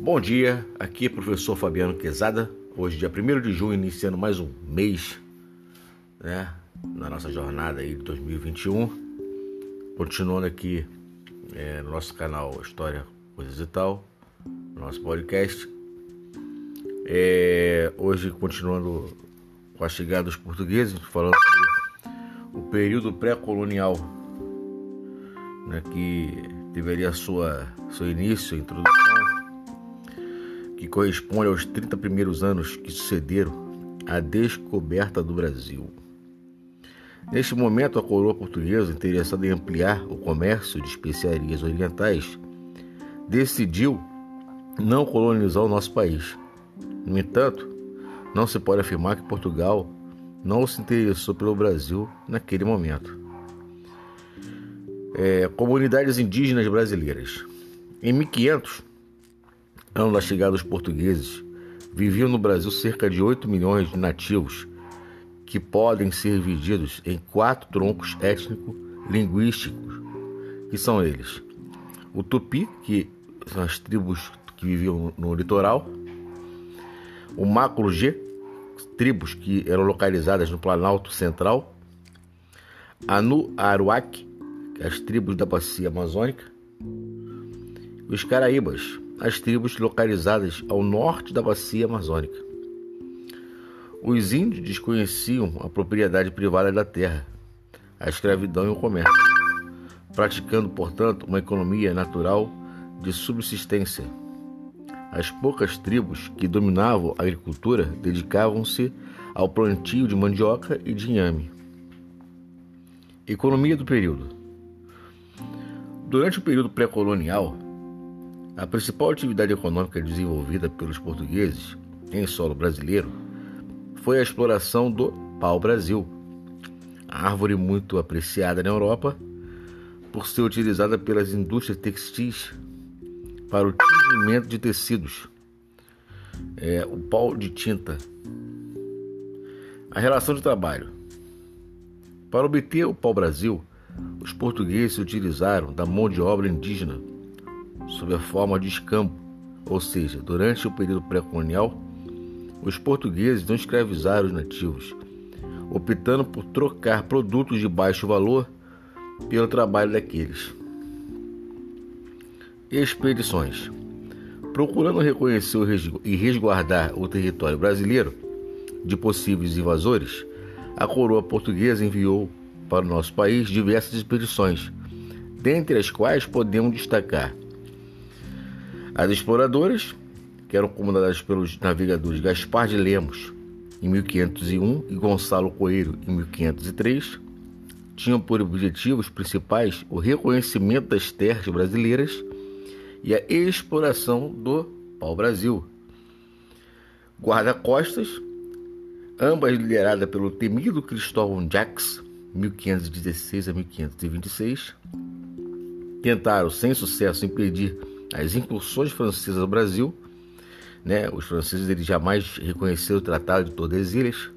Bom dia, aqui é o professor Fabiano Quezada. Hoje, dia 1 de junho, iniciando mais um mês né, na nossa jornada aí de 2021. Continuando aqui é, no nosso canal História, Coisas e Tal, no nosso podcast. É, hoje, continuando com a chegada dos portugueses, falando sobre o período pré-colonial, né, que deveria sua seu início, introdução que corresponde aos 30 primeiros anos que sucederam à descoberta do Brasil. Neste momento, a coroa portuguesa, interessada em ampliar o comércio de especiarias orientais, decidiu não colonizar o nosso país. No entanto, não se pode afirmar que Portugal não se interessou pelo Brasil naquele momento. É, comunidades indígenas brasileiras. Em 1500, ano da chegada dos portugueses, viviam no Brasil cerca de 8 milhões de nativos que podem ser divididos em quatro troncos étnico-linguísticos, que são eles: o Tupi, que são as tribos que viviam no litoral, o Máculo G, tribos que eram localizadas no Planalto Central, Anu Aruac, é as tribos da bacia amazônica, os Caraíbas, as tribos localizadas ao norte da bacia amazônica. Os índios desconheciam a propriedade privada da terra, a escravidão e o comércio, praticando, portanto, uma economia natural de subsistência. As poucas tribos que dominavam a agricultura dedicavam-se ao plantio de mandioca e de inhame. Economia do período. Durante o período pré-colonial, a principal atividade econômica desenvolvida pelos portugueses em solo brasileiro foi a exploração do pau-brasil, árvore muito apreciada na Europa por ser utilizada pelas indústrias textis para o tingimento de tecidos, é, o pau de tinta. A relação de trabalho. Para obter o pau-brasil, os portugueses utilizaram da mão de obra indígena sob a forma de escambo, ou seja, durante o período pré-colonial, os portugueses não escravizaram os nativos, optando por trocar produtos de baixo valor pelo trabalho daqueles. Expedições. Procurando reconhecer e resguardar o território brasileiro de possíveis invasores, a coroa portuguesa enviou para o nosso país diversas expedições, dentre as quais podemos destacar as exploradoras, que eram comandadas pelos navegadores Gaspar de Lemos em 1501 e Gonçalo Coelho em 1503, tinham por objetivos principais o reconhecimento das terras brasileiras e a exploração do pau-brasil. Guarda-costas, ambas lideradas pelo temido Cristóvão Jacques, 1516 a 1526, tentaram sem sucesso impedir as incursões francesas ao Brasil. Né? Os franceses eles jamais reconheceram o Tratado de Tordesilhas.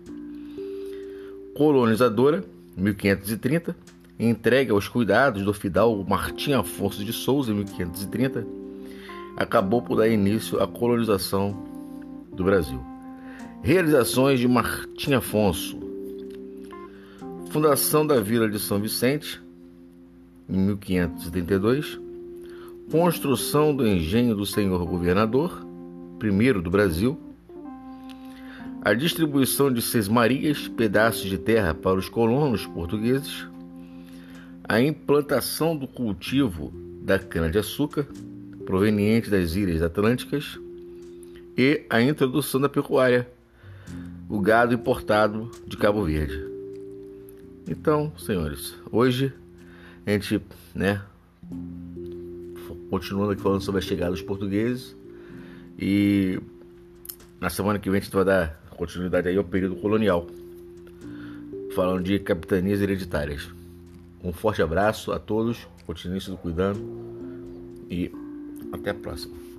Colonizadora, 1530, entregue aos cuidados do fidalgo Martim Afonso de Souza, em 1530, acabou por dar início à colonização do Brasil. Realizações de Martim Afonso. Fundação da Vila de São Vicente, em 1532 construção do engenho do senhor governador, primeiro do Brasil, a distribuição de seis marias, pedaços de terra para os colonos portugueses, a implantação do cultivo da cana-de-açúcar, proveniente das ilhas atlânticas, e a introdução da pecuária, o gado importado de Cabo Verde. Então, senhores, hoje a gente, né, continuando aqui falando sobre a chegada dos portugueses. E na semana que vem a gente vai dar continuidade aí ao período colonial, falando de capitanias hereditárias. Um forte abraço a todos, continuem se cuidando e até a próxima.